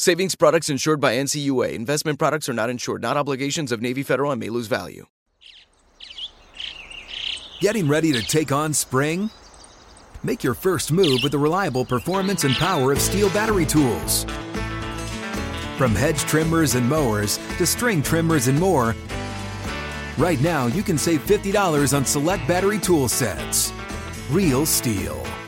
Savings products insured by NCUA. Investment products are not insured, not obligations of Navy Federal and may lose value. Getting ready to take on spring? Make your first move with the reliable performance and power of STIHL battery tools. From hedge trimmers and mowers to string trimmers and more, right now you can save $50 on select battery tool sets. Real STIHL.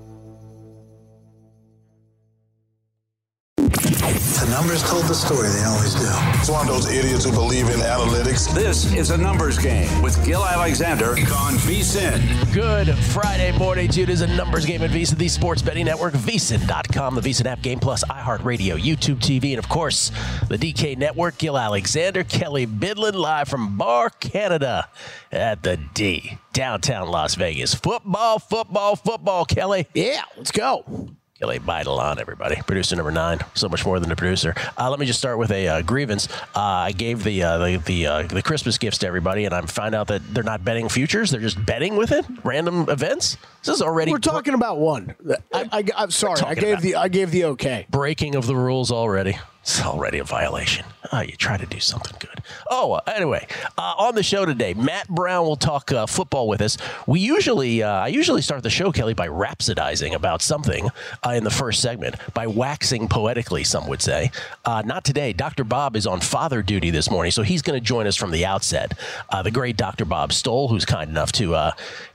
The numbers told the story, they always do. It's one of those idiots who believe in analytics. This is a numbers game with Gill Alexander on VSIN. Good Friday morning, Jude. is a numbers game at VSIN, the sports betting network, VSIN.com, the VSIN app, Game Plus, iHeartRadio, YouTube TV, and of course, the DK network. Gill Alexander, Kelley Bydlon, live from Bar Canada at the D, downtown Las Vegas. Football, football, football, Kelley. Yeah, let's go. Kelley Bydlon everybody. Producer number nine. So much more than a producer. Uh, let me just start with a uh, grievance. Uh, I gave the uh, the the, uh, the, Christmas gifts to everybody, and I find out that they're not betting futures. They're just betting with it. Random events. This is already. We're talking about one. I, am sorry. I gave the I gave the okay. Breaking of the rules already. It's already a violation. Oh, you try to do something good. Oh, uh, anyway, uh, on the show today, Matt Brown will talk uh, football with us. We usually, uh, I usually start the show, Kelley, by rhapsodizing about something uh, in the first segment, by waxing poetically, some would say. Uh, not today. Dr. Bob is on father duty this morning, so he's going to join us from the outset. the great Dr. Bob Stoll, who's kind enough to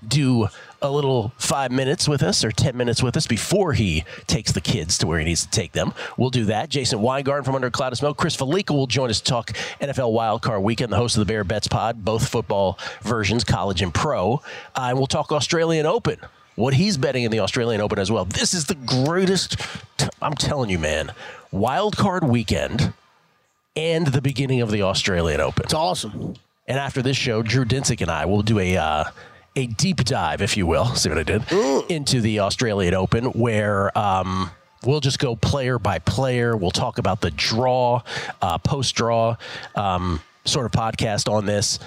do a little five minutes with us or 10 minutes with us before he takes the kids to where he needs to take them. We'll do that. Jason Weingarten from Under a Cloud of Smoke. Chris Fallica will join us to talk NFL Wildcard Weekend, the host of the Bear Bets Pod, both football versions, college and pro. Uh, and we'll talk Australian Open what he's betting in the Australian Open as well. This is the greatest, i I'm telling you, man, wild card weekend and the beginning of the Australian Open. It's awesome. And after this show, Drew Dinsick and I will do a uh, a deep dive, if you will, see what I did, into the Australian Open, where um, we'll just go player by player. We'll talk about the draw, uh, post draw um, sort of podcast on this.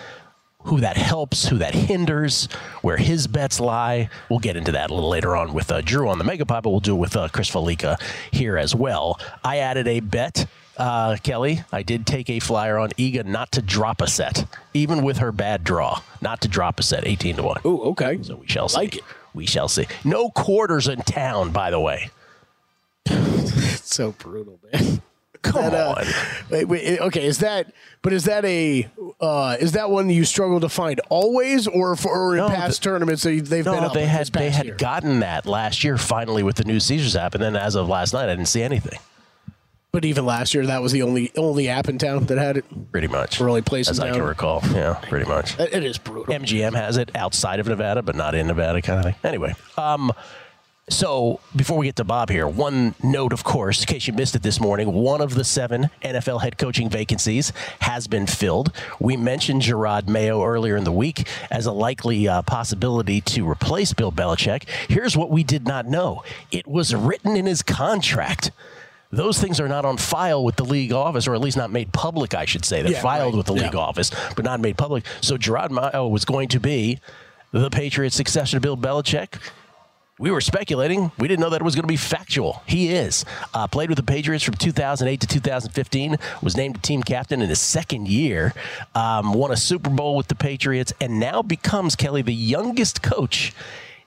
Who that helps, who that hinders, where his bets lie. We'll get into that a little later on with uh, Drew on the Megapod, but we'll do it with uh, Chris Fallica here as well. I added a bet uh, Kelley, I did take a flyer on Iga not to drop a set, even with her bad draw, not to drop a set, 18 to 1. Oh, okay. So we shall see. Like it. We shall see. No quarters in town, by the way. it's so brutal, man. Come that, uh, on. Wait, wait, okay, is that? But is that a? Uh, is that one you struggle to find always, or for or in no, past the, tournaments they've no, been? No, they had they had year? gotten that last year finally with the new Caesars app, and then as of last night, I didn't see anything. But even last year, that was the only only app in town that had it. Pretty much. Only place as I can recall. Yeah, pretty much. It is brutal. MGM has it outside of Nevada, but not in Nevada, kind of thing. Anyway, um, so before we get to Bob here, one note, of course, in case you missed it this morning, one of the seven NFL head coaching vacancies has been filled. We mentioned Jerod Mayo earlier in the week as a likely uh, possibility to replace Bill Belichick. Here's what we did not know: it was written in his contract those things are not on file with the league office, or at least not made public, I should say. They're yeah, filed right. with the league yeah. office, but not made public. So Jerod Mayo was going to be the Patriots' successor to Bill Belichick. We were speculating. We didn't know that it was going to be factual. He is. Uh, played with the Patriots from 2008 to 2015. Was named team captain in his second year. Um, won a Super Bowl with the Patriots, and now becomes Kelley the youngest coach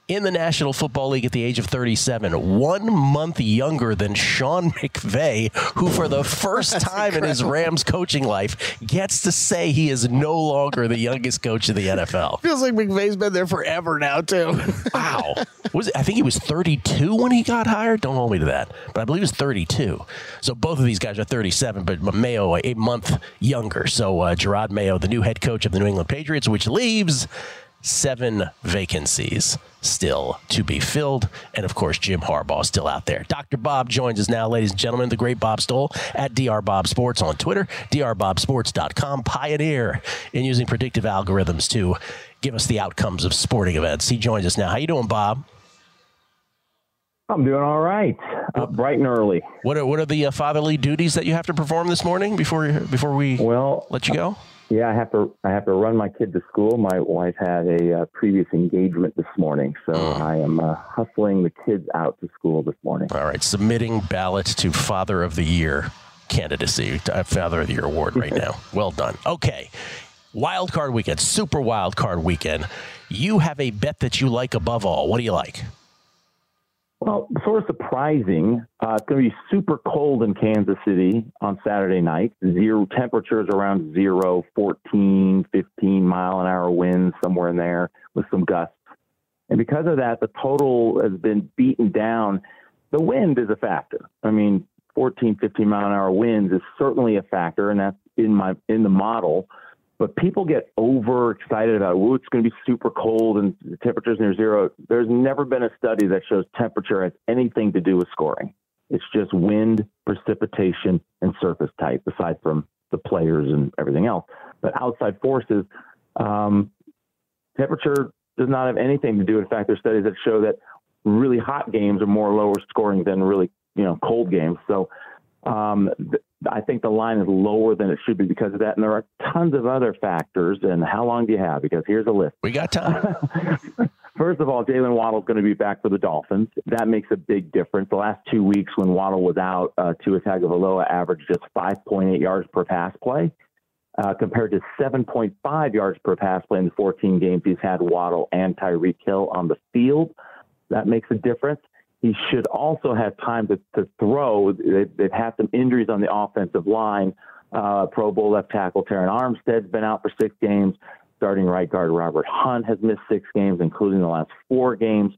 in the National Football League at the age of 37, one month younger than Sean McVay, who for the first time in his Rams coaching life gets to say he is no longer the youngest coach in the NFL. Feels like McVay's been there forever now, too. wow. Was it, I think he was 32 when he got hired. Don't hold me to that, but I believe he was 32. So both of these guys are 37, but Mayo a month younger. So uh, Jerod Mayo, the new head coach of the New England Patriots, which leaves seven vacancies still to be filled. And of course, Jim Harbaugh still out there. Dr. Bob joins us now, ladies and gentlemen. The great Bob Stoll at Dr. Bob Sports on Twitter, drbobsports.com, pioneer in using predictive algorithms to give us the outcomes of sporting events. He joins us now. How you doing, Bob? I'm doing all right. Up bright and early. What are what are the uh, fatherly duties that you have to perform this morning before before we well let you go? Yeah, I have to. I have to run my kid to school. My wife had a uh, previous engagement this morning, so mm. I am uh, hustling the kids out to school this morning. All right, submitting ballots to Father of the Year candidacy, uh, Father of the Year award right now. well done. Okay, wild card weekend, super wild card weekend. You have a bet that you like above all. What do you like? Well, sort of surprising. Uh, it's going to be super cold in Kansas City on Saturday night. Zero temperatures around zero, 14, 15 mile an hour winds somewhere in there with some gusts. And because of that, the total has been beaten down. The wind is a factor. I mean, 14, 15 mile an hour winds is certainly a factor, and that's in my in the model. But people get overexcited about, oh, it's going to be super cold and the temperature's near zero. There's never been a study that shows temperature has anything to do with scoring. It's just wind, precipitation, and surface type, aside from the players and everything else. But outside forces, um, temperature does not have anything to do. In fact, there's studies that show that really hot games are more lower scoring than really you know cold games. So um, th- I think the line is lower than it should be because of that. And there are tons of other factors. And how long do you have? Because here's a list. We got time. First of all, Jaylen Waddle is going to be back for the Dolphins. That makes a big difference. The last two weeks when Waddle was out, uh, Tua Tagovailoa averaged just 5.8 yards per pass play. Uh, compared to 7.5 yards per pass play in the 14 games he's had Waddle and Tyreek Hill on the field. That makes a difference he should also have time to, to throw. They, they've had some injuries on the offensive line. Uh, Pro Bowl left tackle Terron Armstead's been out for six games. Starting right guard Robert Hunt has missed six games, including the last four games.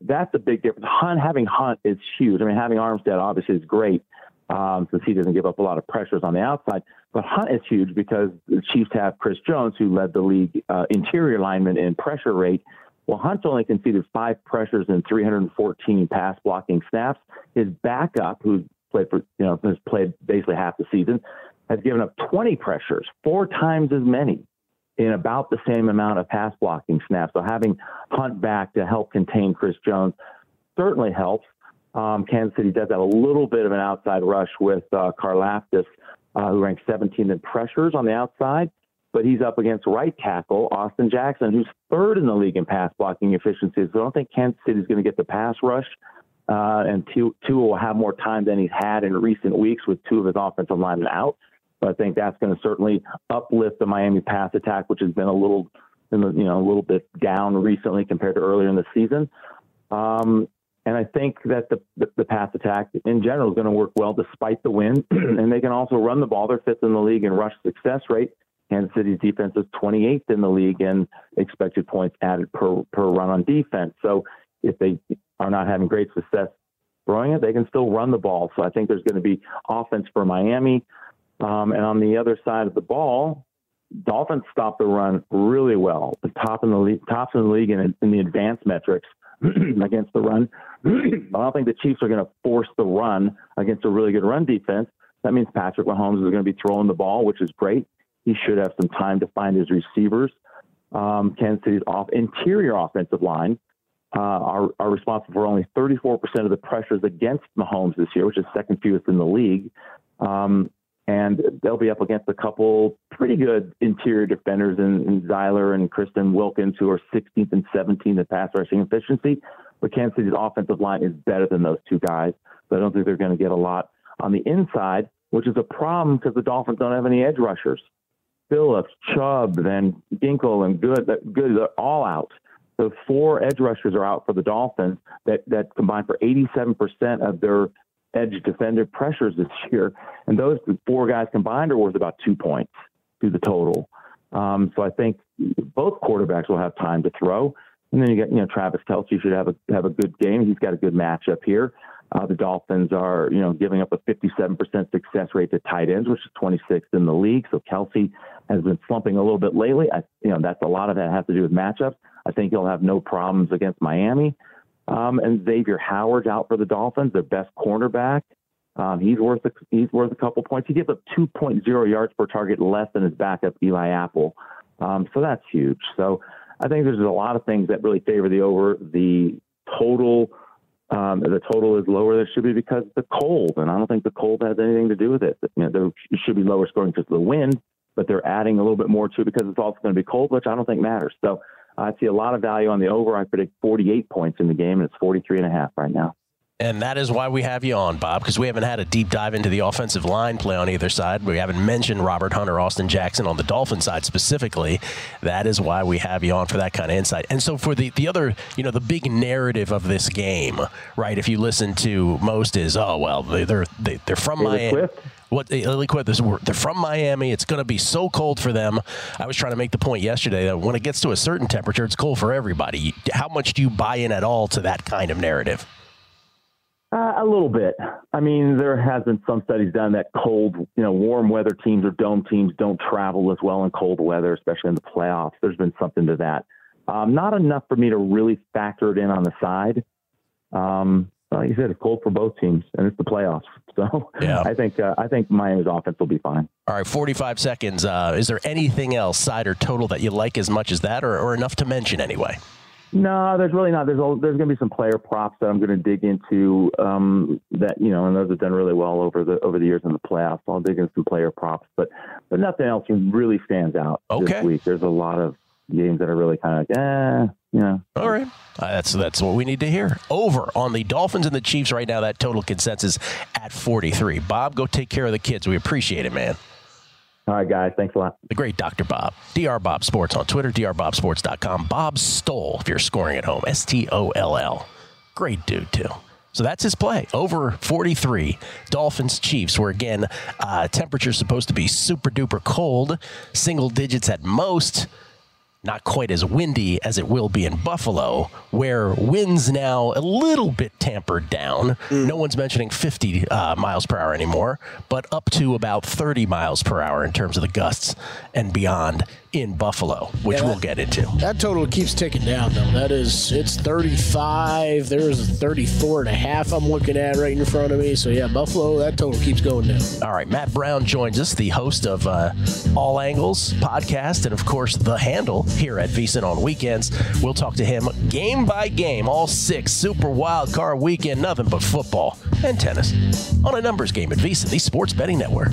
That's a big difference. Hunt having Hunt is huge. I mean, having Armstead obviously is great um, since he doesn't give up a lot of pressures on the outside. But Hunt is huge because the Chiefs have Chris Jones, who led the league uh, interior lineman in pressure rate well, Hunt's only conceded five pressures in 314 pass blocking snaps. His backup, who played for you know has played basically half the season, has given up 20 pressures, four times as many in about the same amount of pass blocking snaps. So having Hunt back to help contain Chris Jones certainly helps. Um, Kansas City does have a little bit of an outside rush with uh, Karlaftis, uh, who ranks 17th in pressures on the outside but he's up against right tackle Austin Jackson, who's third in the league in pass blocking efficiency. So I don't think Kansas City is going to get the pass rush. Uh, and Tua will have more time than he's had in recent weeks with two of his offensive linemen out. But I think that's going to certainly uplift the Miami pass attack, which has been a little, you know, a little bit down recently compared to earlier in the season. Um, and I think that the, the, the pass attack in general is going to work well despite the win. and they can also run the ball. They're fifth in the league in rush success rate. Kansas City's defense is 28th in the league in expected points added per per run on defense. So if they are not having great success throwing it, they can still run the ball. So I think there's going to be offense for Miami. Um, and on the other side of the ball, Dolphins stop the run really well. The top in the league, tops in the league in, in the advanced metrics against the run. I don't think the Chiefs are going to force the run against a really good run defense. That means Patrick Mahomes is going to be throwing the ball, which is great. He should have some time to find his receivers. Um, Kansas City's off interior offensive line uh, are, are responsible for only 34% of the pressures against Mahomes this year, which is second fewest in the league. Um, and they'll be up against a couple pretty good interior defenders in, in and Christian Wilkins, who are 16th and 17th in pass rushing efficiency. But Kansas City's offensive line is better than those two guys. So I don't think they're going to get a lot on the inside, which is a problem because the Dolphins don't have any edge rushers. Phillips, Chubb, Van Ginkel, and Goode. Goode are all out. those four edge rushers are out for the Dolphins that, that combined for 87% of their edge defender pressures this year. And those four guys combined are worth about two points to the total. Um, so I think both quarterbacks will have time to throw. And then you get, you know, Travis Kelce should have a have a good game. He's got a good matchup here. Uh, the Dolphins are, you know, giving up a 57% success rate to tight ends, which is 26th in the league. So Kelce has been slumping a little bit lately. I, you know, that's a lot of that has to do with matchups. I think he'll have no problems against Miami. Um, and Xavier Howard's out for the Dolphins, their best cornerback. Um, he's worth a, he's worth a couple points. He gives up 2.0 yards per target less than his backup Eli Apple, um, so that's huge. So I think there's a lot of things that really favor the over. The total um, the total is lower than it should be because of the cold, and I don't think the cold has anything to do with it. You know, there should be lower scoring because of the wind, but they're adding a little bit more to it because it's also going to be cold, which I don't think matters. So I see a lot of value on the over. I predict 48 points in the game, and it's 43 and a half right now. And that is why we have you on, Bob, because we haven't had a deep dive into the offensive line play on either side. We haven't mentioned Robert Hunter, Austin Jackson on the Dolphin side specifically. That is why we have you on for that kind of insight. And so for the, the other, you know, the big narrative of this game, right? If you listen to most is, oh, well, they're, they're, they're from Miami. What quit this? They're from Miami. It's going to be so cold for them. I was trying to make the point yesterday that when it gets to a certain temperature, it's cold for everybody. How much do you buy in at all to that kind of narrative? Uh, a little bit. I mean, there has been some studies done that cold, you know, warm weather teams or dome teams don't travel as well in cold weather, especially in the playoffs. There's been something to that. Um, not enough for me to really factor it in on the side. Um, like you said, it's cold for both teams, and it's the playoffs. So yeah. I think uh, I think Miami's offense will be fine. All right, 45 seconds. Uh, is there anything else, side or total, that you like as much as that, or, or enough to mention anyway? No, there's really not. There's a, there's going to be some player props that I'm going to dig into. Um, that you know, and those have done really well over the over the years in the playoffs. I'll dig into some player props, but but nothing else really stands out okay. this week. There's a lot of games that are really kind of like, eh, yeah. All right, uh, that's that's what we need to hear. Over on the Dolphins and the Chiefs right now. That total consensus at 43. Bob, go take care of the kids. We appreciate it, man. All right, guys. Thanks a lot. The great Dr. Bob. Dr. Bob Sports on Twitter, drbobsports.com. Bob Stoll, if you're scoring at home. S T O L L. Great dude, too. So that's his play. Over 43. Dolphins Chiefs, where again, uh, temperature's supposed to be super duper cold, single digits at most not quite as windy as it will be in Buffalo, where winds now a little bit tampered down. Mm. No one's mentioning 50 uh, miles per hour anymore, but up to about 30 miles per hour in terms of the gusts and beyond in Buffalo, which yeah, that, we'll get into. That total keeps ticking down, though. That is, it's 35. There's 34 and a half I'm looking at right in front of me. So, yeah, Buffalo, that total keeps going down. All right. Matt Brown joins us, the host of uh, All Angles podcast, and of course, The Handle here at VSIN on weekends. We'll talk to him game by game, all six Super Wild Card weekend, nothing but football and tennis on a numbers game at VSIN, the Sports Betting Network.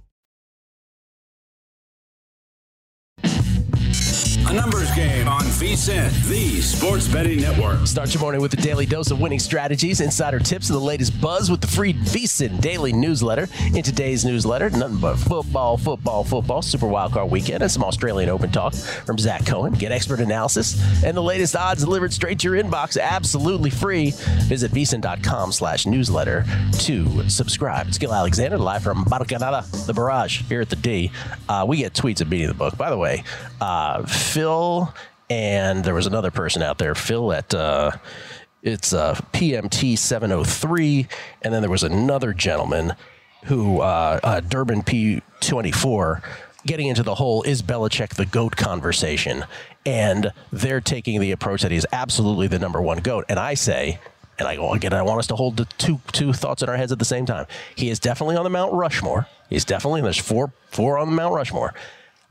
A numbers game on VSIN, the sports betting network. Start your morning with a daily dose of winning strategies, insider tips, and the latest buzz with the free VSIN daily newsletter. In today's newsletter, nothing but football, football, football, Super Wildcard Weekend, and some Australian Open talk from Zach Cohen. Get expert analysis and the latest odds delivered straight to your inbox, absolutely free. Visit VSIN.com slash newsletter to subscribe. It's Gill Alexander, live from Barcanada, the barrage here at the D. Uh, we get tweets of beating the book. By the way, uh, and there was another person out there, Phil at uh, it's uh, PMT 703, and then there was another gentleman who uh, uh, Durban P24 getting into the whole is Belichick the goat conversation, and they're taking the approach that he's absolutely the number one goat, and I say. And I go again. I want us to hold the two two thoughts in our heads at the same time. He is definitely on the Mount Rushmore. He's definitely there's four four on the Mount Rushmore.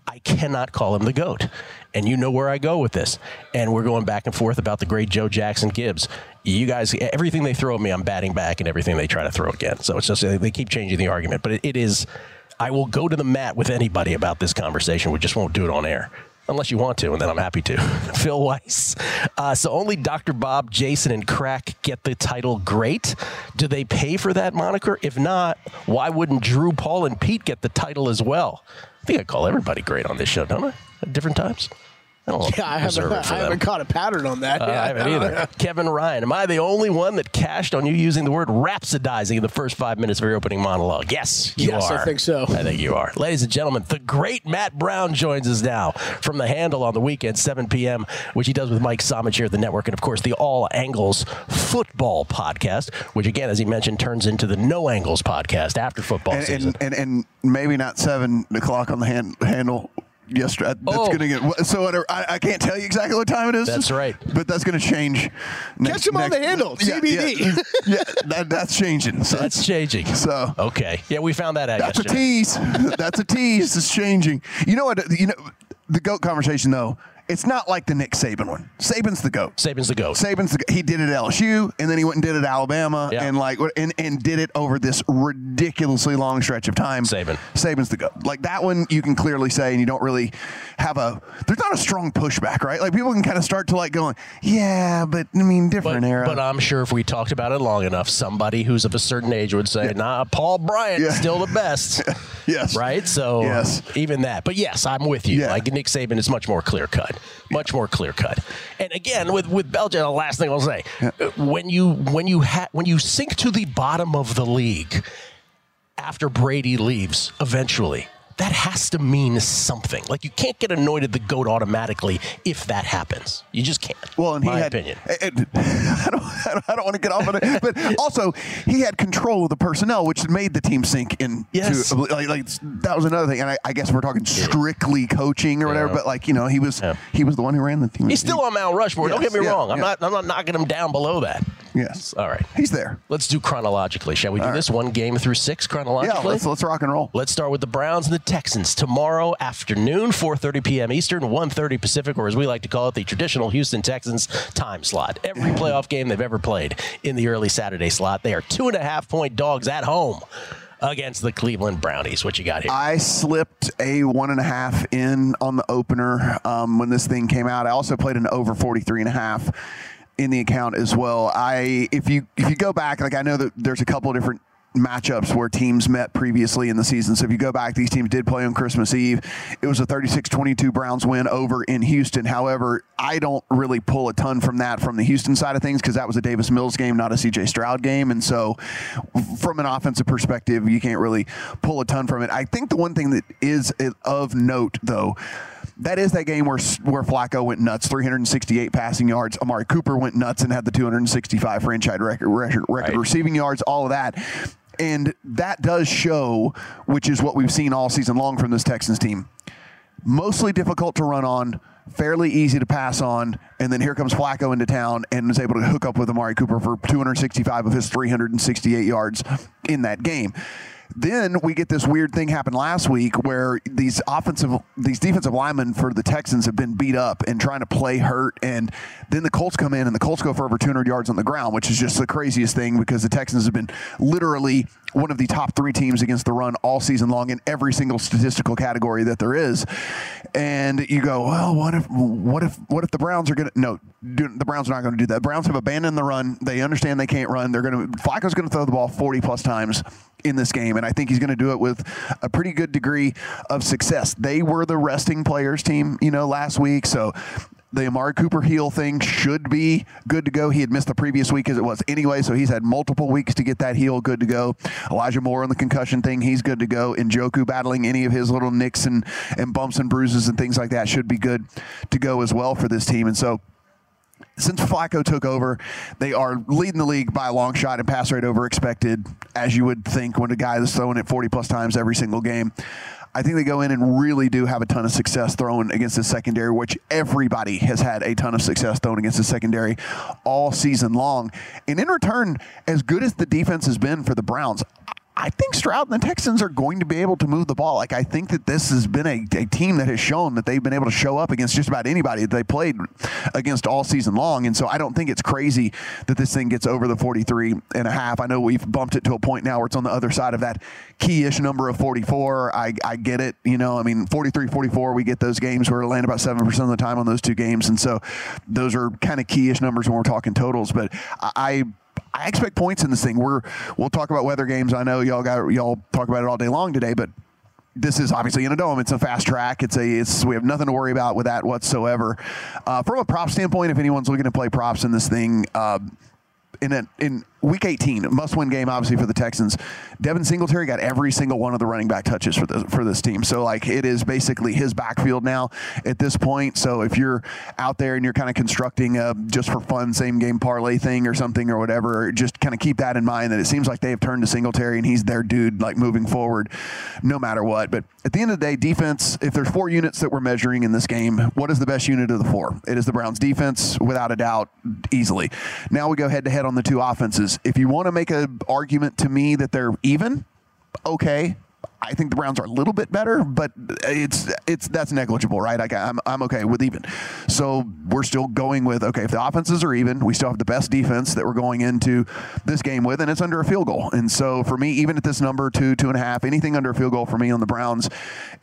I cannot call him the GOAT. And you know where I go with this. And we're going back and forth about the great Joe Jackson Gibbs. You guys, everything they throw at me, I'm batting back, and everything they try to throw again. So it's just, they keep changing the argument. But it, it is, I will go to the mat with anybody about this conversation. We just won't do it on air unless you want to, and then I'm happy to. Phil Weiss. Uh, so only Dr. Bob, Jason, and Crack get the title great. Do they pay for that moniker? If not, why wouldn't Drew, Paul, and Pete get the title as well? I think I call everybody great on this show, don't I? At different times. I don't Yeah, I haven't, I haven't caught a pattern on that. Uh, yeah. I haven't either. Kevin Ryan, am I the only one that cashed on you using the word rhapsodizing in the first five minutes of your opening monologue? Yes, you Yes, I think so. I think you are. Ladies and gentlemen, the great Matt Brown joins us now from the handle on the weekend, 7 p.m., which he does with Mike Somich here at the network, and of course, the All Angles Football podcast, which again, as he mentioned, turns into the No Angles podcast after football and, season. and, and and maybe not seven o'clock on the hand, handle. Yesterday, that's Oh. going to get so. whatever- I, I can't tell you exactly what time it is. That's right. but that's going to change. Catch him on the handle, Yeah, TBD. Yeah, yeah, that, that's changing. So That's changing. So Okay. Yeah, we found that out That's a yesterday. tease. That's a tease. It's changing. You know what? You know the goat conversation though. It's not like the Nick Saban one. Saban's the goat. Saban's the GOAT. Saban's the, goat. he did it at LSU, and then he went and did it at Alabama, Yeah. and like and, and did it over this ridiculously long stretch of time. Saban. Saban's the goat. Like that one, you can clearly say, and you don't really have a. There's not a strong pushback, right? Like people can kind of start to like going, yeah, but I mean, different But, era. but I'm sure if we talked about it long enough, somebody who's of a certain age would say, "Nah, Paul Bryant Yeah. is still the best." yes, right? So Yes. even that. But yes, I'm with you. Yeah. Like Nick Saban is much more clear cut, much more clear cut. And again, with with Belgium, the last thing I'll say, when you when you ha- when you sink to the bottom of the league after Brady leaves, eventually. That has to mean something. Like you can't get anointed the goat automatically if that happens. You just can't. Well, he my had. opinion. and- I don't. I don't, want to get off on it, but also he had control of the personnel, which made the team sink in. Yes. like, like that was another thing, and I, I guess we're talking strictly coaching or whatever. Yeah. But like you know, he was Yeah. he was the one who ran the team. He's still on Mount Rushmore. Don't get me yeah, wrong. I'm not. I'm not knocking him down below that. Yes, All right. he's there. Let's do chronologically. Shall we do All right. this one game through six chronologically? Yeah, let's let's rock and roll. Let's start with the Browns and the Texans tomorrow afternoon, 4:30 p.m. Eastern, 1:30 Pacific, or as we like to call it, the traditional Houston Texans time slot. Every playoff game they've ever played in the early Saturday slot. They are two and a half point dogs at home against the Cleveland Brownies. What you got here? I slipped a one and a half in on the opener um, when this thing came out. I also played an over 43 and a half in the account as well. I if you if you go back, like I know that there's a couple of different matchups where teams met previously in the season. So if you go back, these teams did play on Christmas Eve. It was a 36-22 Browns win over in Houston. However, I don't really pull a ton from that from the Houston side of things because that was a Davis Mills game, not a CJ Stroud game. And so from an offensive perspective, you can't really pull a ton from it. I think the one thing that is of note though, that is that game where where Flacco went nuts, 368 passing yards. Amari Cooper went nuts and had the 265 franchise record, record, record Right. receiving yards, all of that. And that does show, which is what we've seen all season long from this Texans team. Mostly difficult to run on, fairly easy to pass on, and then here comes Flacco into town and is able to hook up with Amari Cooper for 265 of his 368 yards in that game. Then we get this weird thing happen last week where these offensive, these defensive linemen for the Texans have been beat up and trying to play hurt, and then the Colts come in and the Colts go for over 200 yards on the ground, which is just the craziest thing because the Texans have been literally one of the top three teams against the run all season long in every single statistical category that there is. And you go, well, what if, what if, what if the Browns are going to? No, the Browns are not going to do that. The Browns have abandoned the run. They understand they can't run. They're going to. Flacco's going to throw the ball forty plus times in this game, and I think he's going to do it with a pretty good degree of success. They were the resting players team, you know, last week, so the Amari Cooper heel thing should be good to go. He had missed the previous week as it was anyway, so he's had multiple weeks to get that heel good to go. Elijah Moore on the concussion thing, he's good to go. Njoku battling any of his little nicks and, and bumps and bruises and things like that should be good to go as well for this team. And so since Flacco took over, they are leading the league by a long shot in pass rate over expected, as you would think when a guy is throwing it 40 plus times every single game. I think they go in and really do have a ton of success throwing against the secondary, which everybody has had a ton of success throwing against the secondary all season long. And in return, as good as the defense has been for the Browns, I think Stroud and the Texans are going to be able to move the ball. Like I think that this has been a, a, team that has shown that they've been able to show up against just about anybody that they played against all season long. And so I don't think it's crazy that this thing gets over the 43 and a half. I know we've bumped it to a point now where it's on the other side of that key-ish number of 44. I, I get it. You know, I mean, 43, 44, we get those games where it land about 7% of the time on those two games. And so those are kind of key-ish numbers when we're talking totals. But I I expect points in this thing. We're we'll talk about weather games. I know y'all got y'all talk about it all day long today, but this is obviously in a dome. It's a fast track. It's a it's we have nothing to worry about with that whatsoever. Uh, from a prop standpoint, if anyone's looking to play props in this thing, uh, in a, in Week 18, must win game, obviously, for the Texans. Devin Singletary got every single one of the running back touches for, the, for this team. So, like, it is basically his backfield now at this point. So, if you're out there and you're kind of constructing a just for fun same game parlay thing or something or whatever, just kind of keep that in mind that it seems like they have turned to Singletary and he's their dude, like, moving forward no matter what. But at the end of the day, defense, if there's four units that we're measuring in this game, what is the best unit of the four? It is the Browns defense, without a doubt, easily. Now we go head to head on the two offenses if you want to make an argument to me that they're even, okay. I think the Browns are a little bit better, but it's it's that's negligible, right? I'm I'm okay with even. So we're still going with okay. If the offenses are even, we still have the best defense that we're going into this game with, and it's under a field goal. And so for me, even at this number two, two and a half, anything under a field goal for me on the Browns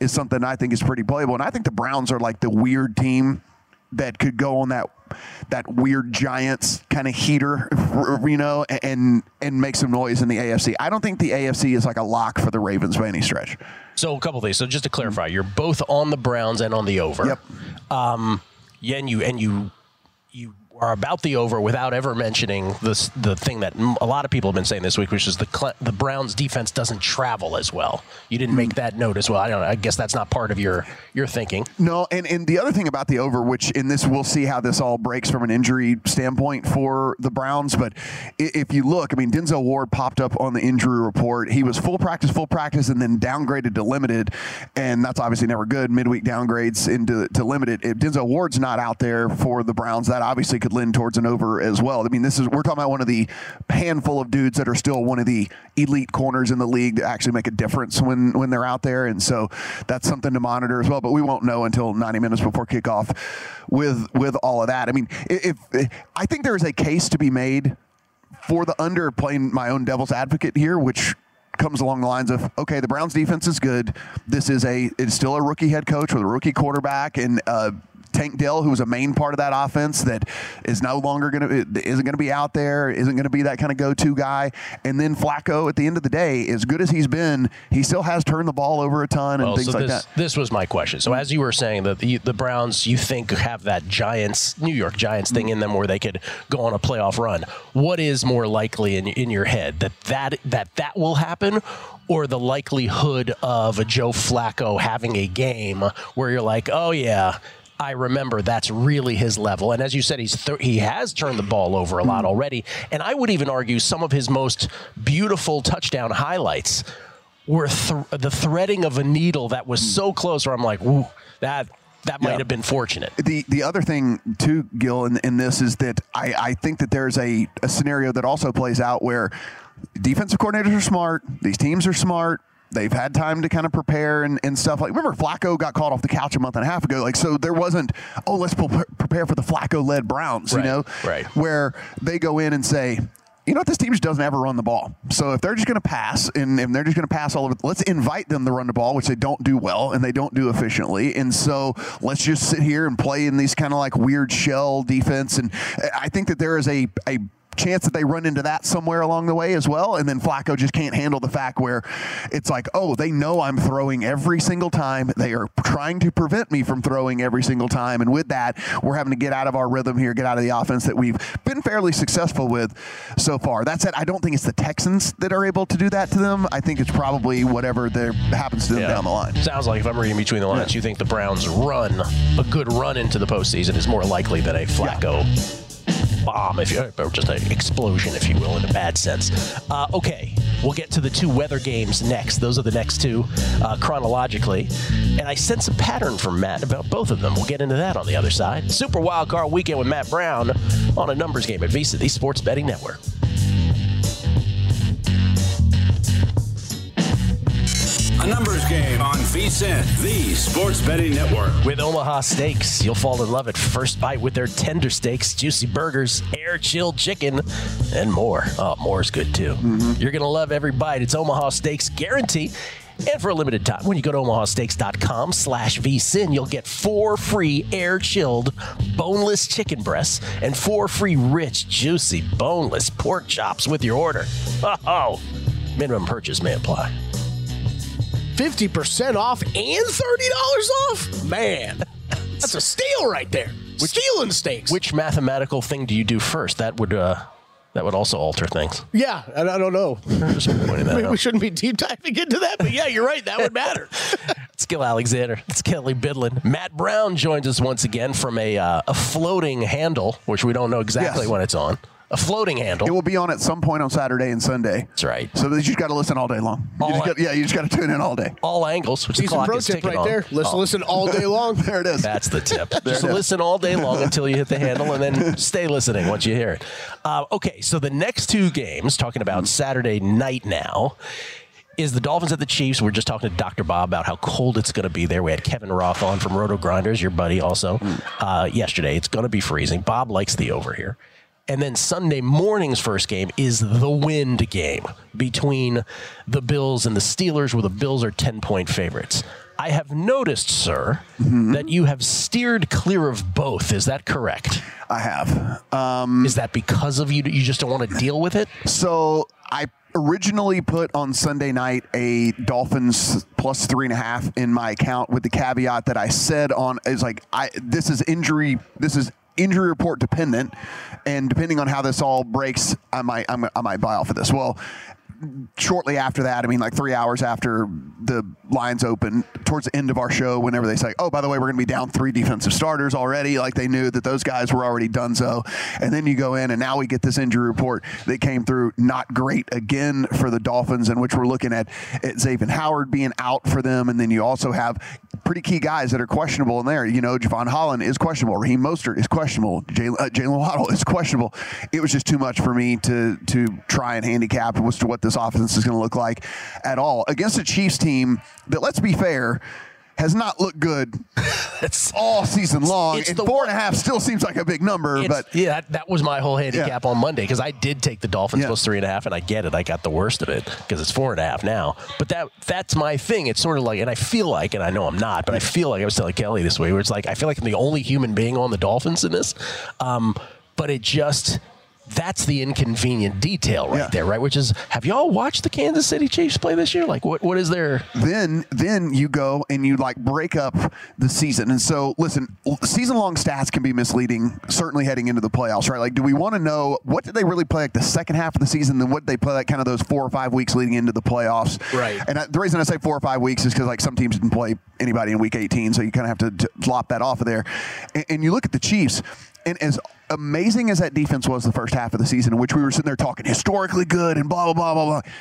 is something I think is pretty playable. And I think the Browns are like the weird team that could go on that that weird Giants kind of heater, you know, and and make some noise in the AFC. I don't think the AFC is like a lock for the Ravens by any stretch. So a couple things. So just to clarify, you're both on the Browns and on the over. Yep. Um, yeah, and you and you you are about the over without ever mentioning this the thing that a lot of people have been saying this week, which is the the Browns defense doesn't travel as well. You didn't make that note as well. I don't. I guess that's not part of your your thinking. No, and and the other thing about the over, which in this we'll see how this all breaks from an injury standpoint for the Browns. But if you look, I mean, Denzel Ward popped up on the injury report. He was full practice, full practice, and then downgraded to limited, and that's obviously never good. Midweek downgrades into to limited. If Denzel Ward's not out there for the Browns, that obviously could could lean towards an over as well. I mean, this is we're talking about one of the handful of dudes that are still one of the elite corners in the league that actually make a difference when when they're out there, and so that's something to monitor as well. But we won't know until 90 minutes before kickoff with with all of that. I mean, if, if I think there is a case to be made for the under playing my own devil's advocate here, which comes along the lines of okay, the Browns defense is good. This is a it's still a rookie head coach with a rookie quarterback and uh, Tank Dell, who was a main part of that offense, that is no longer going to isn't going to be out there, isn't going to be that kind of go-to guy. And then Flacco, at the end of the day, as good as he's been, he still has turned the ball over a ton and well, things so like this, that. This was my question. So as you were saying, that the, the Browns, you think have that Giants, New York Giants thing in them where they could go on a playoff run. What is more likely in in your head that that that that will happen? Or the likelihood of a Joe Flacco having a game where you're like, oh yeah, I remember that's really his level. And as you said, he's th- he has turned the ball over a lot hmm. already. And I would even argue some of his most beautiful touchdown highlights were th- the threading of a needle that was hmm. so close. Where I'm like, "Ooh, that that might Yeah. have been fortunate." The the other thing too, Gill, in, in this is that I, I think that there's a, a scenario that also plays out where defensive coordinators are smart, these teams are smart. They've had time to kind of prepare and, and stuff. Like remember, Flacco got called off the couch a month and a half ago. Like so, there wasn't oh let's pre- prepare for the Flacco led Browns. Right, You know, right. Where they go in and say, you know what? This team just doesn't ever run the ball. So if they're just going to pass and if they're just going to pass all over, let's invite them to run the ball, which they don't do well and they don't do efficiently. And so let's just sit here and play in these kind of like weird shell defense. And I think that there is a, a chance that they run into that somewhere along the way as well. And then Flacco just can't handle the fact where it's like, oh, they know I'm throwing every single time. They are trying to prevent me from throwing every single time. And with that, we're having to get out of our rhythm here, get out of the offense that we've been fairly successful with so far. That said, I don't think it's the Texans that are able to do that to them. I think it's probably whatever there happens to them yeah. down the line. Sounds like if I'm reading between the lines, yeah. you think the Browns run, a good run into the postseason is more likely than a Flacco. Yeah bomb, if you, or just an explosion, if you will, in a bad sense. Uh, okay, we'll get to the two weather games next. Those are the next two uh, chronologically. And I sense a pattern from Matt about both of them. We'll get into that on the other side. Super Wild Card Weekend with Matt Brown on a numbers game at VSIN, the Sports Betting Network. Numbers game on VSIN, the sports betting network. With Omaha Steaks, you'll fall in love at first bite with their tender steaks, juicy burgers, air chilled chicken, and more. Oh, more is good too. Mm-hmm. You're going to love every bite. It's Omaha Steaks guarantee. And for a limited time, when you go to omahasteaks.com slash vsin, you'll get four free air-chilled boneless chicken breasts and four free rich, juicy, boneless pork chops with your order. Oh, minimum purchase may apply. 50% off and $30 off? Man, that's a steal right there. Which, Stealing steaks. Which mathematical thing do you do first? That would uh, that would also alter things. Yeah, and I don't know. Just pointing that we, we shouldn't be deep diving into that, but yeah, you're right. That would matter. it's Gill Alexander. It's Kelley Bydlon. Matt Brown joins us once again from a uh, a floating handle, which we don't know exactly yes. when it's on a floating handle. It will be on at some point on Saturday and Sunday. That's right. So you just got to listen all day long. All you got, yeah, you just got to tune in all day. All angles, which Decent the clock is tip right on. there. Listen, oh. listen all day long. there it is. That's the tip. just listen all day long until you hit the handle, and then stay listening once you hear it. Uh, okay, so the next two games, talking about Saturday night now is the Dolphins at the Chiefs. We're just talking to Dr. Bob about how cold it's going to be there. We had Kevin Roth on from RotoGrinders, your buddy, also mm. uh, yesterday. It's going to be freezing. Bob likes the over here. And then Sunday morning's first game is the wind game between the Bills and the Steelers, where the Bills are 10 point favorites. I have noticed, sir, mm-hmm. that you have steered clear of both. Is that correct? I have. Um, is that because of you? You just don't want to deal with it? So I originally put on Sunday night a Dolphins plus three and a half in my account with the caveat that I said on is like I this is injury this is injury report dependent, and depending on how this all breaks, I might I'm, i might buy off of this. Well, shortly after that, I mean, like three hours after the lines open, towards the end of our show, whenever they say, "Oh, by the way, we're going to be down three defensive starters already," like they knew that those guys were already done so. And then you go in, and now we get this injury report that came through not great again for the Dolphins, in which we're looking at, at Xavier Howard being out for them, and then you also have pretty key guys that are questionable in there. You know, Jevon Holland is questionable, Raheem Mostert is questionable, Jaylen uh, Waddle is questionable. It was just too much for me to to try and handicap as to what this offense is going to look like at all against a Chiefs team that, let's be fair, has not looked good it's, all season long. It's and four and a half still seems like a big number. But yeah, that, that, was my whole handicap yeah. on Monday because I did take the Dolphins yeah. plus three and a half, and I get it. I got the worst of it because it's four and a half now. But that that's my thing. It's sort of like, and I feel like, and I know I'm not, but I feel like I was telling Kelley this way, where it's like I feel like I'm the only human being on the Dolphins in this. Um, but it just that's the inconvenient detail right yeah. there, right? Which is, have y'all watched the Kansas City Chiefs play this year? Like, what what is there? Then then you go and you like break up the season, and so listen, season long stats can be misleading. Certainly heading into the playoffs, right? Like, do we want to know what did they really play like the second half of the season? Then what did they play like kind of those four or five weeks leading into the playoffs? Right. And I, the reason I say four or five weeks is because like some teams didn't play anybody in week 18, so you kind of have to, to lop that off of there. And, and you look at the Chiefs, and as amazing as that defense was the first half of the season, in which we were sitting there talking historically good and blah blah blah blah blah.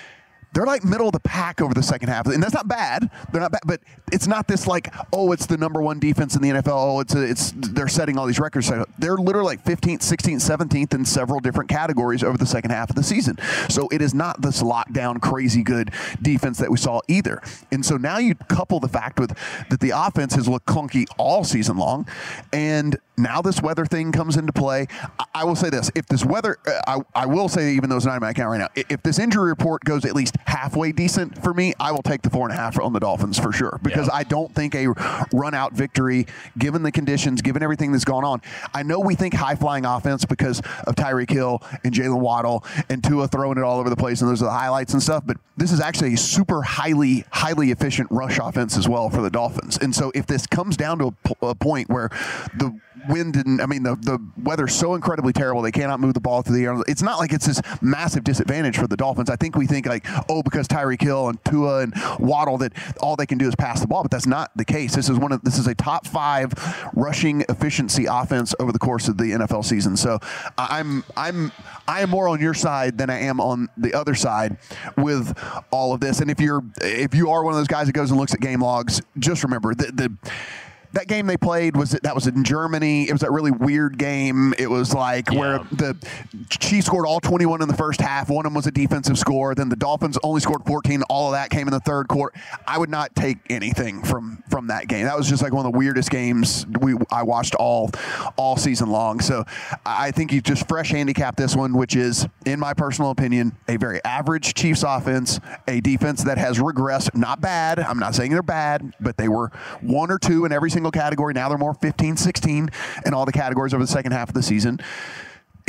They're like middle of the pack over the second half, and that's not bad. They're not bad, but it's not this like oh, it's the number one defense in the NFL. Oh, it's a, it's they're setting all these records. They're literally like 15th, 16th, 17th in several different categories over the second half of the season. So it is not this lockdown crazy good defense that we saw either. And so now you couple the fact with that the offense has looked clunky all season long, and now this weather thing comes into play. I, I will say this: if this weather, uh, I, I will say even though it's not in my account right now, i- if this injury report goes at least halfway decent for me, I will take the four and a half on the Dolphins for sure because I don't think a run out victory, given the conditions, given everything that's gone on. I know we think high flying offense because of Tyreek Hill and Jaylen Waddle and Tua throwing it all over the place, and those are the highlights and stuff. But this is actually a super highly, highly efficient rush offense as well for the Dolphins. And so if this comes down to a, p- a point where the wind and I mean the the weather's so incredibly terrible they cannot move the ball through the air. It's not like it's this massive disadvantage for the Dolphins. I think we think like oh because Tyreek Hill and Tua and Waddle that all they can do is pass the ball, but that's not the case. This is one of this is a top five rushing efficiency offense over the course of the NFL season. So I'm I'm I am more on your side than I am on the other side with all of this. And if you're if you are one of those guys that goes and looks at game logs, just remember the the that game they played was that was in Germany. It was that really weird game. It was like where the Chiefs scored all 21 in the first half. One of them was a defensive score. Then the Dolphins only scored 14. All of that came in the third quarter. I would not take anything from from that game. That was just like one of the weirdest games we I watched all all season long. So I think you just fresh handicap this one, which is, in my personal opinion, a very average Chiefs offense, a defense that has regressed. Not bad. I'm not saying they're bad, but they were one or two in every single category. Now they're more 15, 16 in all the categories over the second half of the season.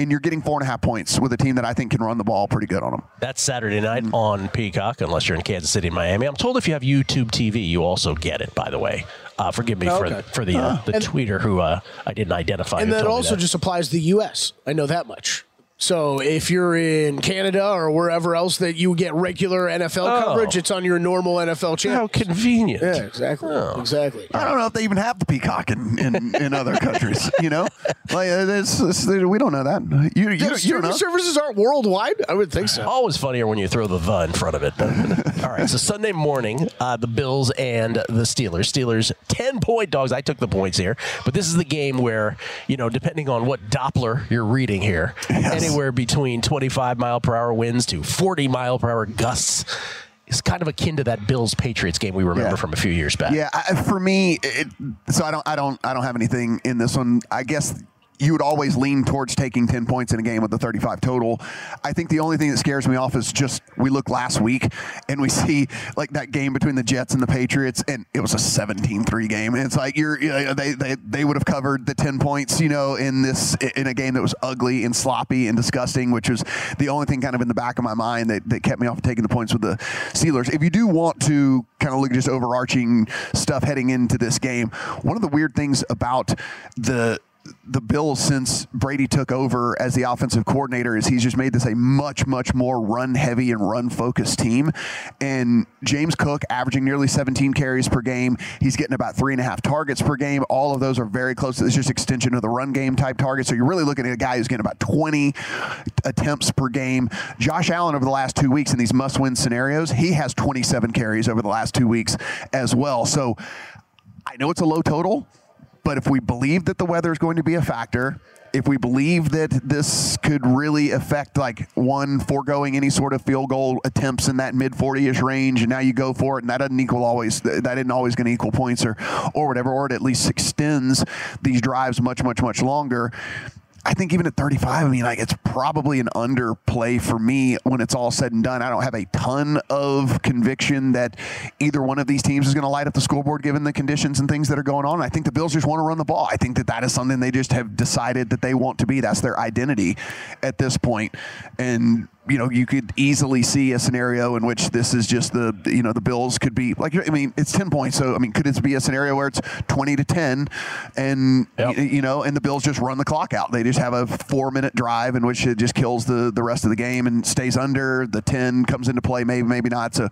And you're getting four and a half points with a team that I think can run the ball pretty good on them. That's Saturday night on Peacock, unless you're in Kansas City, Miami. I'm told if you have YouTube TV, you also get it. By the way, uh, forgive me Okay. for for the uh, the And- tweeter who uh, I didn't identify. and that told me also just applies to the U.S. I know that much. So if you're in Canada or wherever else that you get regular NFL Oh. coverage, it's on your normal NFL channel. How convenient. Yeah, exactly. Exactly. I don't know if they even have the peacock in, in, in other countries. You know, like uh, it's, it's- we don't know that. You you, Yeah, you don't streaming know. services aren't worldwide. I would think so. Always funnier when you throw the the in front of it. All right, so Sunday morning, uh, the Bills and the Steelers. Steelers ten point dogs. I took the points here, but this is the game where you know, depending on what Doppler you're reading here, anywhere between 25 mile per hour winds to 40 mile per hour gusts. It's kind of akin to that Bills Patriots game we remember Yeah. from a few years back. Yeah, I, for me, it, so I don't, I don't, I don't have anything in this one. I guess you would always lean towards taking 10 points in a game with the 35 total. I think the only thing that scares me off is just we look last week and we see like that game between the Jets and the Patriots, and it was a 17-3 game, and it's like you're, you know, they, they, they would have covered the 10 points, you know, in this in a game that was ugly and sloppy and disgusting, which was the only thing kind of in the back of my mind that, that kept me off of taking the points with the Steelers. If you do want to kind of look at just overarching stuff heading into this game, one of the weird things about the the Bills since Brady took over as the offensive coordinator is he's just made this a much, much more run heavy and run focused team. And James Cook averaging nearly 17 carries per game. He's getting about three and a half targets per game. All of those are very close. It's just extension of the run game type targets. So you're really looking at a guy who's getting about 20 attempts per game. Josh Allen over the last two weeks in these must win scenarios, he has 27 carries over the last two weeks as well. So I know it's a low total, but if we believe that the weather is going to be a factor, if we believe that this could really affect like one foregoing any sort of field goal attempts in that mid 40ish range and now you go for it and that doesn't equal always that isn't always going to equal points or or whatever or it at least extends these drives much much much longer I think even at 35, I mean, like it's probably an underplay for me when it's all said and done. I don't have a ton of conviction that either one of these teams is going to light up the scoreboard given the conditions and things that are going on. I think the Bills just want to run the ball. I think that that is something they just have decided that they want to be. That's their identity at this point. And you know, you could easily see a scenario in which this is just the, you know, the Bills could be like, I mean, it's 10 points. So, I mean, could it be a scenario where it's 20 to 10 and, y- you know, and the Bills just run the clock out? They just have a four minute drive in which it just kills the, the rest of the game and stays under. The 10 comes into play, maybe, maybe not. So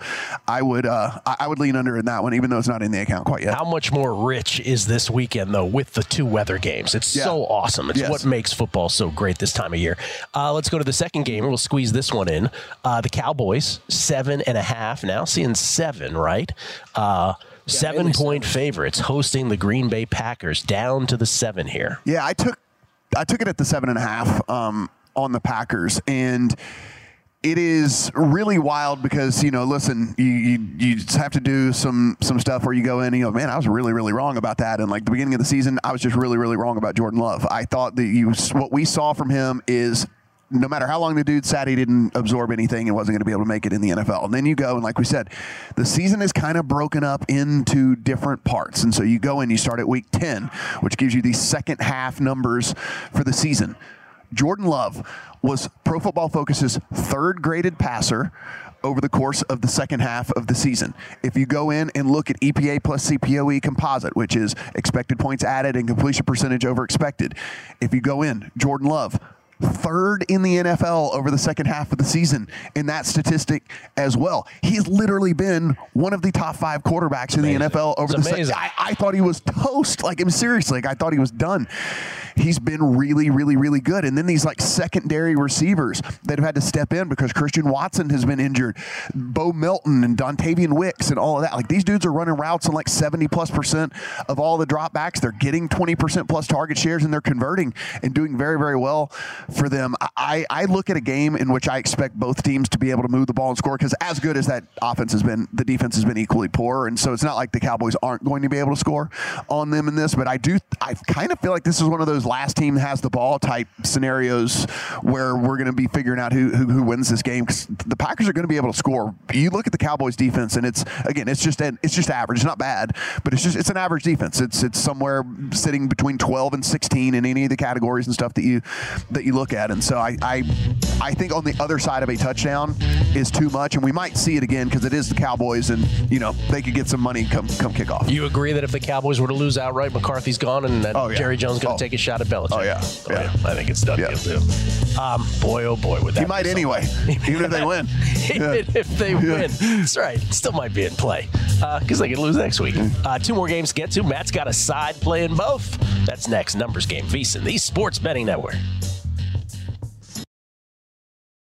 I would, uh, I I would lean under in that one, even though it's not in the account quite yet. How much more rich is this weekend, though, with the two weather games? It's Yeah. so awesome. It's Yes. what makes football so great this time of year. Uh, let's go to the second game. and We'll squeeze this this one in. Uh, the Cowboys, seven and a half now, seeing seven, right? Uh, seven point favorites hosting the Green Bay Packers down to the seven here. Yeah, I took I took it at the seven and a half um, on the Packers, and it is really wild because you know, listen, you, you you just have to do some some stuff where you go in and you go, man, I was really really wrong about that. And like the beginning of the season, I was just really really wrong about Jordan Love. I thought that you what we saw from him is no matter how long the dude sat, he didn't absorb anything and wasn't going to be able to make it in the NFL. And then you go, and like we said, the season is kind of broken up into different parts. And so you go and you start at week 10, which gives you the second half numbers for the season. Jordan Love was Pro Football Focus's third graded passer over the course of the second half of the season. If you go in and look at EPA plus CPOE composite, which is expected points added and completion percentage over expected, if you go in, Jordan Love, third in the NFL over the second half of the season in that statistic as well. He's literally been one of the top five quarterbacks in the NFL over It's the amazing. second. I, I thought he was toast. Like, I'm seriously, like, I thought he was done. He's been really, really, really good. And then these like secondary receivers that have had to step in because Christian Watson has been injured, Bo Melton and Dontayvion Wicks and all of that. Like these dudes are running routes on like 70 plus percent of all the dropbacks. They're getting 20 percent plus target shares and they're converting and doing very, very well for them. I, I look at a game in which I expect both teams to be able to move the ball and score because as good as that offense has been, the defense has been equally poor. And so it's not like the Cowboys aren't going to be able to score on them in this, but I do, I kind of feel like this is one of those last team has the ball type scenarios where we're going to be figuring out who, who, who wins this game because the Packers are going to be able to score. You look at the Cowboys defense and it's, again, it's just, an, it's just average. It's not bad, but it's just, it's an average defense. It's, it's somewhere sitting between 12 and 16 in any of the categories and stuff that you, that you look at. And so I, I, I think on the other side of a touchdown is too much and we might see it again because it is the Cowboys and, you know, they could get some money come, come kick off. You agree that if the Cowboys were to lose outright, McCarthy's gone, and that Oh, yeah. Jerry Jones going Oh. to take a shot at Belichick? Oh, yeah. Yeah. I think it's done Yeah. deal too. Um, boy, oh boy, would that He might anyway, even if they win. Even if they win. That's right. Still might be in play because they could lose next week. Uh, two more games to get to. Matt's got a side playing both. That's next. Numbers game. VSiN, the Sports Betting Network.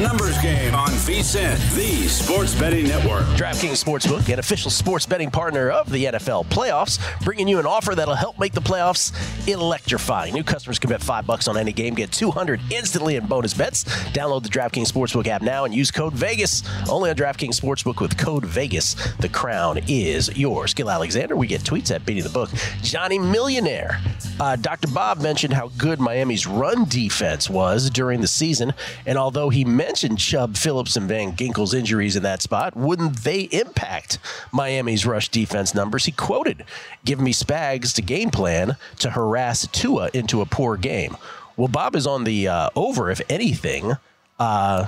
Numbers game on VSiN, the Sports Betting Network. DraftKings Sportsbook, an official sports betting partner of the NFL playoffs, bringing you an offer that'll help make the playoffs electrifying. New customers can bet five bucks on any game, get 200 instantly in bonus bets. Download the DraftKings Sportsbook app now and use code Vegas. Only on DraftKings Sportsbook with code Vegas. The crown is yours. Gill Alexander, we get tweets at beating the book. Johnny Millionaire. Uh, Dr. Bob mentioned how good Miami's run defense was during the season, and although he mentioned Chubb, Phillips, and Van Ginkel's injuries in that spot, wouldn't they impact Miami's rush defense numbers? He quoted, "Give me Spags to game plan to harass Tua into a poor game." Well, Bob is on the uh, over. If anything, uh,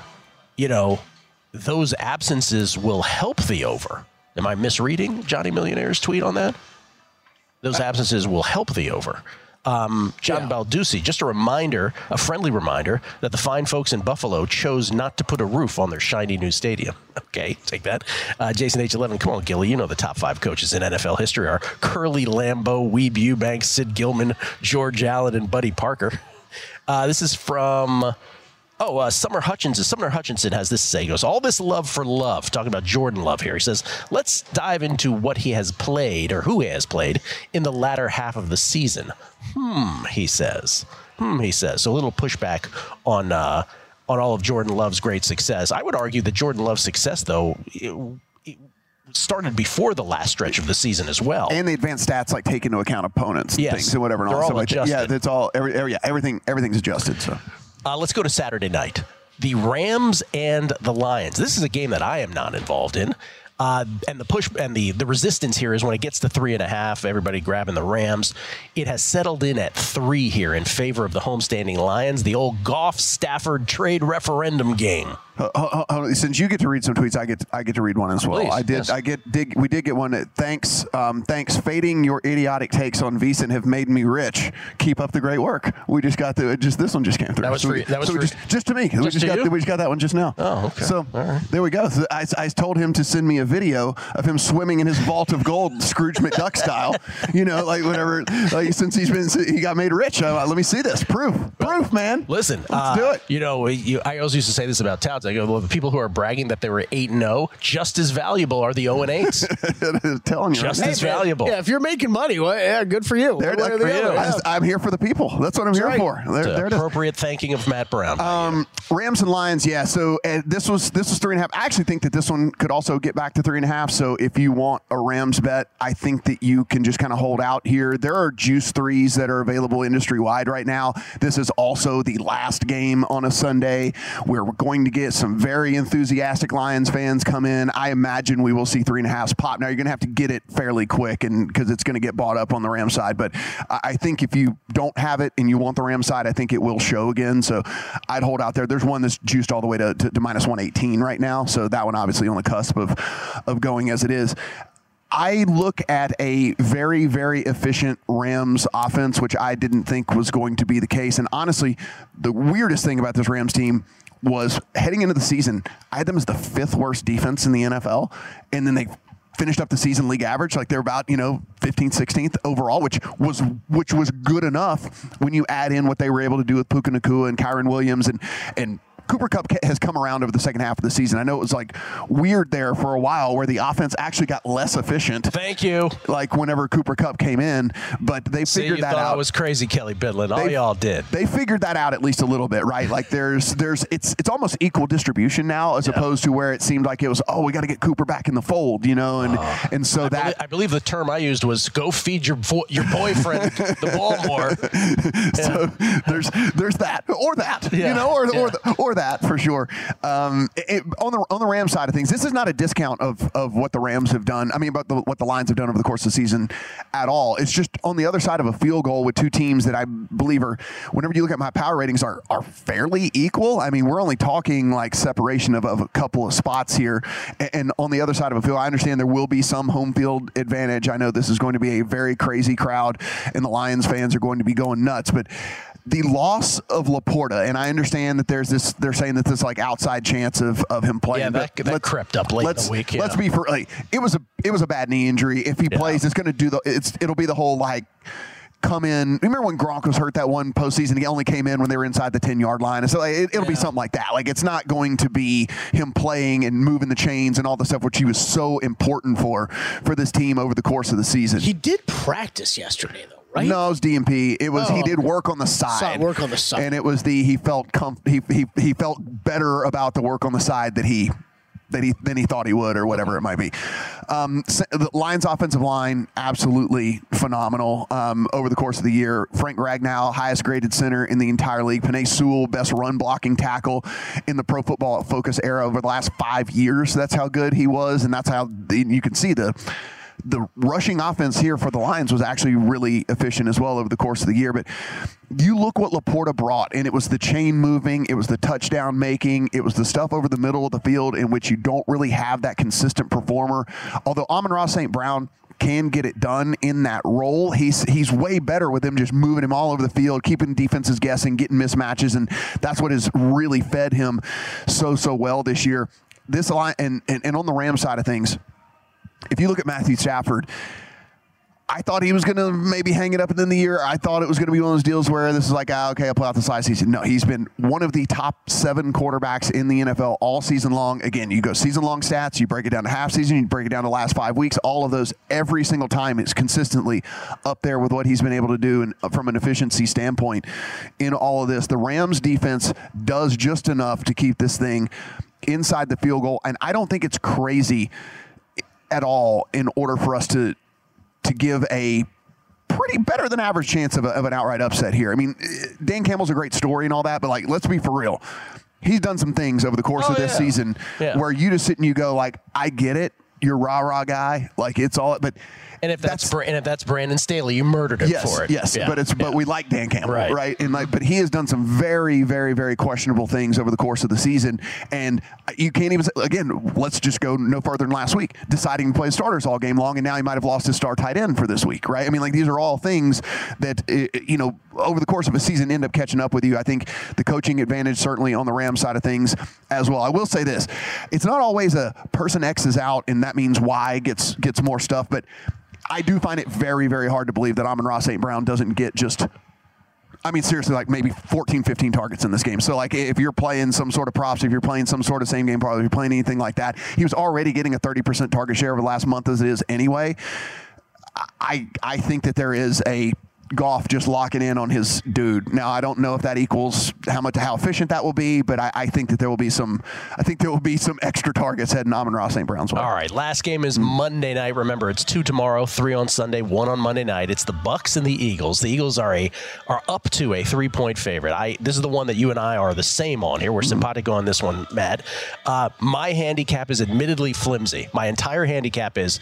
you know, those absences will help the over. Am I misreading Johnny Millionaire's tweet on that? Those absences will help the over. Um, John Balducci, just a reminder, a friendly reminder that the fine folks in Buffalo chose not to put a roof on their shiny new stadium. Okay, take that. Uh, Jason H11, come on, Gilly. You know the top five coaches in NFL history are Curly Lambeau, Weeb Eubanks, Sid Gilman, George Allen, and Buddy Parker. Uh, this is from Oh, uh, Summer Hutchinson. Summer Hutchinson has this to say. He goes, All this love for love, talking about Jordan Love here. He says, Let's dive into what he has played or who he has played in the latter half of the season. Hmm, he says. Hmm, he says. So a little pushback on. Uh, on all of Jordan Love's great success. I would argue that Jordan Love's success, though, it, it started before the last stretch of the season as well. And the advanced stats like take into account opponents, and Yes. things, and whatever. And They're all, all stuff like that. Yeah, that's all every, every, yeah, everything everything's adjusted. So Uh, let's go to Saturday night. The Rams and the Lions. This is a game that I am not involved in. Uh, and the push and the, the resistance here is when it gets to three and a half, everybody grabbing the Rams. It has settled in at three here in favor of the homestanding Lions. The old Goff Stafford trade referendum game. Uh, since you get to read some tweets, I get I get to read one as well. Please, I did. yes. I get. Dig, we did get one. That, thanks. Um, thanks. Fading your idiotic takes on VSiN have made me rich. Keep up the great work. We just got the. Just this one just came through. That was so for you- that was so we for- just, just to me. we Just just to got. you? We just got that one just now. Oh, okay. So there we go. So I, I told him to send me a video of him swimming in his vault of gold, Scrooge McDuck style. You know, like whatever. Like since he's been he got made rich. Let me see this proof. Proof, man. Listen, Let's uh, do it. You know, you, I always used to say this about touts. I go, well, the people who are bragging that they were eight and zero, just as valuable are the zero and eights. telling you. just right? as valuable. Yeah, if you're making money, well, yeah, good for you. There, One way or there- the I am here for the people. That's what I'm here right. for. There, It's there it is. appropriate thanking of Matt Brown. Um, Rams and Lions, yeah. So uh, this was this was three and a half. I actually think that this one could also get back to three and a half. So if you want a Rams bet, I think that you can just kind of hold out here. There are juice threes that are available industry wide right now. This is also the last game on a Sunday where we're going to get some very enthusiastic Lions fans come in. I imagine we will see three and a half pop. Now you're going to have to get it fairly quick, and because it's going to get bought up on the Ram side. But I think if you don't have it and you want the Ram side, I think it will show again. So I'd hold out there. There's one that's juiced all the way to, to, to minus 118 right now. So that one obviously on the cusp of of going as it is. I look at a very, very efficient Rams offense, which I didn't think was going to be the case. And honestly, the weirdest thing about this Rams team was heading into the season, I had them as the fifth worst defense in the NFL. And then they finished up the season league average like they're about you know 15th 16th overall which was which was good enough when you add in what they were able to do with Puka Nacua and Kyren Williams and and Cooper Kupp has come around over the second half of the season. I know it was like weird there for a while where the offense actually got less efficient. Thank you. Like whenever Cooper Kupp came in, but they See, figured you that out. I was crazy, Kelley Bydlon. All They- y'all did. They figured that out at least a little bit, right? Like there's there's it's it's almost equal distribution now as opposed to where it seemed like it was oh we got to get Cooper back in the fold, you know, and uh-huh. and so I, that belie- I believe the term I used was "go feed your vo- your boyfriend the ball more." so there's there's that or that Yeah, you know or yeah. or, the, or that for sure. Um, it, on the on the Rams side of things, this is not a discount of of what the Rams have done. I mean, about the, what the Lions have done over the course of the season at all. It's just on the other side of a field goal with two teams that I believe are. Whenever you look at my power ratings, are are fairly equal. I mean, we're only talking like separation of, of a couple of spots here, and, and on the other side of a field, I understand there will be some home field advantage. I know this is going to be a very crazy crowd, and the Lions fans are going to be going nuts, but the loss of Laporta, and I understand that there's this. They're saying that this like outside chance of, of him playing. Yeah, that- that crept up late in the week, Let's be for like it was a it was a bad knee injury. If he plays, it's going to do the it's it'll be the whole like. Come in. Remember when Gronk was hurt that one postseason? He only came in when they were inside the ten yard line, and so like, it, it'll be something like that. Like it's not going to be him playing and moving the chains and all the stuff which he was so important for for this team over the course of the season. He did practice yesterday, though, right? No, it was DNP. It was Oh, he did work on the side. Saw work on the side. and it was the he felt com- he, he he felt better about the work on the side that he that he than he thought he would or whatever it might be. Um, the Lions offensive line absolutely phenomenal um, over the course of the year. Frank Ragnow, highest graded center in the entire league. Penei Sewell, best run blocking tackle in the Pro Football Focus era over the last five years. That's how good he was, and that's how you can see the the rushing offense here for the Lions was actually really efficient as well over the course of the year. But you look what Laporta brought, and it was the chain moving, it was the touchdown making, it was the stuff over the middle of the field in which you don't really have that consistent performer. Although Amon-Ra St. Brown can get it done in that role. He's he's way better with him just moving him all over the field, keeping defenses guessing, getting mismatches, and that's what has really fed him so so well this year. This line and, and and on the Ram side of things, if you look at Matthew Stafford, I thought he was going to maybe hang it up at the the year. I thought it was going to be one of those deals where this is like, ah, okay, I'll play out the side season. No, he's been one of the top seven quarterbacks in the NFL all season long. Again, you go season long stats, you break it down to half season, you break it down to last five weeks. All of those every single time is consistently up there with what he's been able to do and from an efficiency standpoint in all of this. The Rams defense does just enough to keep this thing inside the field goal, and I don't think it's crazy at all in order for us to to give a pretty better than average chance of, a, of an outright upset here. I mean, Dan Campbell's a great story and all that, but like, let's be for real. He's done some things over the course Oh, of this yeah. season Yeah. where you just sit and you go like, I get it. You're rah rah guy. Like it's all, but And if that's, Bra- and if that's Brandon Staley, you murdered him yes, for it. yes. Yeah. But it's but we like Dan Campbell, Right. right. And like, but he has done some very, very, very questionable things over the course of the season, and you can't even say, again. Let's just go no further than last week, deciding to play starters all game long, and now he might have lost his star tight end for this week, right? I mean, like these are all things that you know over the course of a season end up catching up with you. I think the coaching advantage certainly on the Rams side of things as well. I will say this: it's not always a person X is out, and that means Y gets gets more stuff, but. I do find it very, very hard to believe that Amon-Ra St. Brown doesn't get just I mean, seriously, like maybe 14, 15 targets in this game. So, like, if you're playing some sort of props, if you're playing some sort of same game parlay, if you're playing anything like that, he was already getting a 30% target share over the last month as it is anyway. I I think that there is a Goff just locking in on his dude. Now I don't know if that equals how much how efficient that will be, but I, I think that there will be some I think there will be some extra targets heading Amon-Ra St. Brown's way. All right, last game is Monday night. Remember, it's two tomorrow, three on Sunday, one on Monday night. It's the Bucks and the Eagles. The Eagles are a are up to a three point favorite. I this is the one that you and I are the same on here. We're simpatico on this one, Matt. Uh, my handicap is admittedly flimsy. My entire handicap is.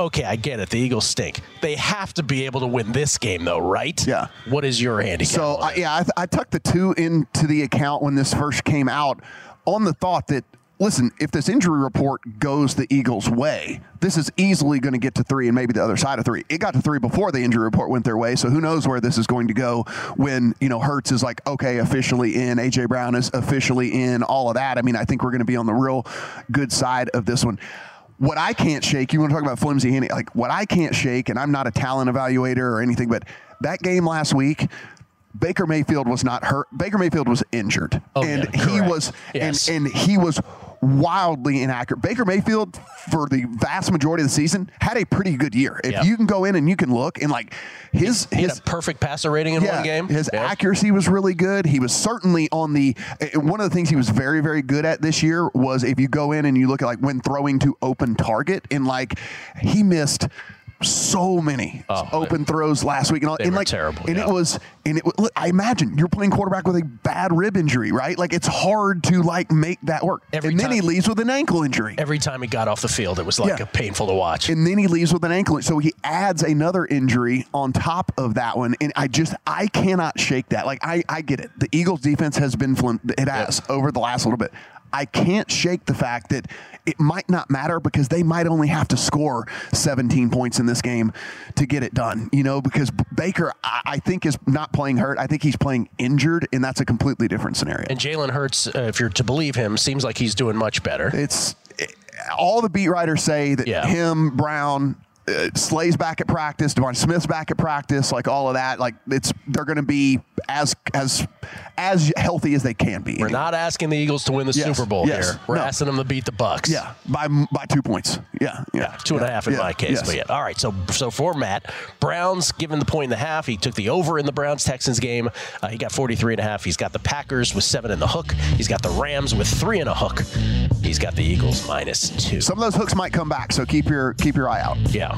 Okay, I get it. The Eagles stink. They have to be able to win this game, though, right? Yeah. What is your handicap? So I, yeah, I, I tucked the two into the account when this first came out, on the thought that listen, if this injury report goes the Eagles' way, this is easily going to get to three and maybe the other side of three. It got to three before the injury report went their way, so who knows where this is going to go when you know Hurts is like okay, officially in, AJ Brown is officially in, all of that. I mean, I think we're going to be on the real good side of this one what I can't shake, you want to talk about flimsy handing, like what I can't shake, and I'm not a talent evaluator or anything, but that game last week, Baker Mayfield was not hurt. Baker Mayfield was injured, Oh, and yeah, he was, Yes. and and he was wildly inaccurate. Baker Mayfield, for the vast majority of the season, had a pretty good year. If Yeah. you can go in and you can look, and like his he had his a perfect passer rating in one game. his Yeah. accuracy was really good. He was certainly on the. uh, One of the things he was very, very good at this year was if you go in and you look at like when throwing to open target, and like he missed so many oh, open throws last week, and, all, Oh, they and like terrible, And yeah. it was, and it. Look, I imagine you're playing quarterback with a bad rib injury, right? Like it's hard to like make that work. Every and then he leaves with an ankle injury. Every time he got off the field, it was like Yeah. a painful to watch. And then he leaves with an ankle. So he adds another injury on top of that one. And I just, I cannot shake that. Like, I, I get it. The Eagles defense has been, flim- it has over the last little bit. I can't shake the fact that it might not matter because they might only have to score 17 points in this game to get it done. You know, because Baker, I, I think, is not playing hurt. I think he's playing injured, and that's a completely different scenario. And Jalen Hurts, uh, if you're to believe him, seems like he's doing much better. It's all the beat writers say that Yeah. him, Brown, uh, Slay's back at practice, DeVonta Smith's back at practice, like all of that. Like it's they're going to be as as as healthy as they can be. We're not asking the Eagles to win the Yes, Super Bowl yes, here. We're no. asking them to beat the Bucks. Yeah, by by two points. Yeah, yeah, Two and a half in yeah, my case, yes. but yeah. All right, so so for Matt, Browns given the point and a half. He took the over in the Browns Texans game. Uh, he got 43 and a half. He's got the Packers with seven in the hook. He's got the Rams with three in a hook. He's got the Eagles minus two. Some of those hooks might come back, so keep your keep your eye out. Yeah.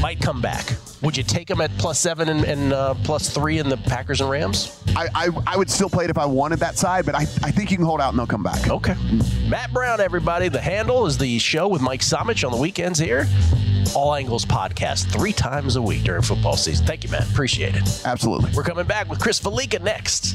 Might come back. Would you take him at plus seven and, and uh, plus three in the Packers and Rams? I, I I would still play it if I wanted that side, but I, I think you can hold out and they'll come back. Okay. Matt Brown, everybody. The handle is the show with Mike Somich on the weekends here. All Angles podcast three times a week during football season. Thank you, Matt. Appreciate it. Absolutely. We're coming back with Chris Fallica next.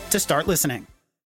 to start listening.